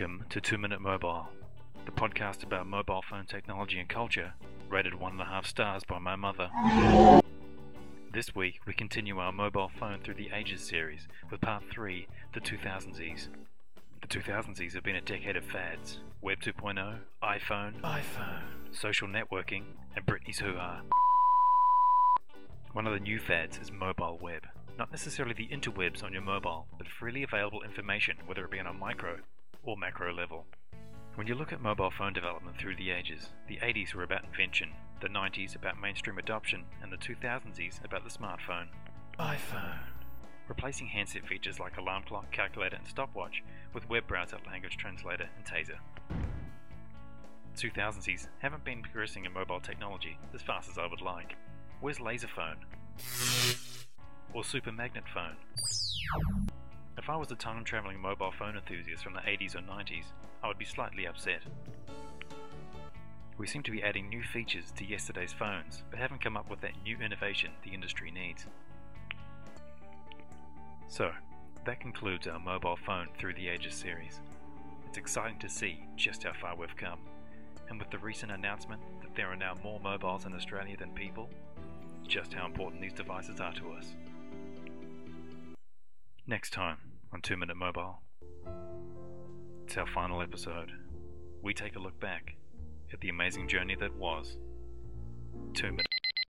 to Two Minute Mobile, the podcast about mobile phone technology and culture, rated one and a half stars by my mother. This week, we continue our mobile phone through the ages series with part 3, the 2000s. The 2000s have been a decade of fads Web 2.0, iPhone, iPhone, social networking, and Britney's hoo ha. One of the new fads is mobile web. Not necessarily the interwebs on your mobile, but freely available information, whether it be on a micro or macro level. When you look at mobile phone development through the ages, the 80s were about invention, the 90s about mainstream adoption, and the 2000s about the smartphone. iPhone. Replacing handset features like alarm clock, calculator, and stopwatch with web browser, language translator, and taser. 2000s haven't been progressing in mobile technology as fast as I would like. Where's laser phone? Or super magnet phone? If I was a time traveling mobile phone enthusiast from the 80s or 90s, I would be slightly upset. We seem to be adding new features to yesterday's phones, but haven't come up with that new innovation the industry needs. So, that concludes our mobile phone through the ages series. It's exciting to see just how far we've come, and with the recent announcement that there are now more mobiles in Australia than people, just how important these devices are to us. Next time on 2 Minute Mobile. It's our final episode. We take a look back at the amazing journey that was 2 Minute.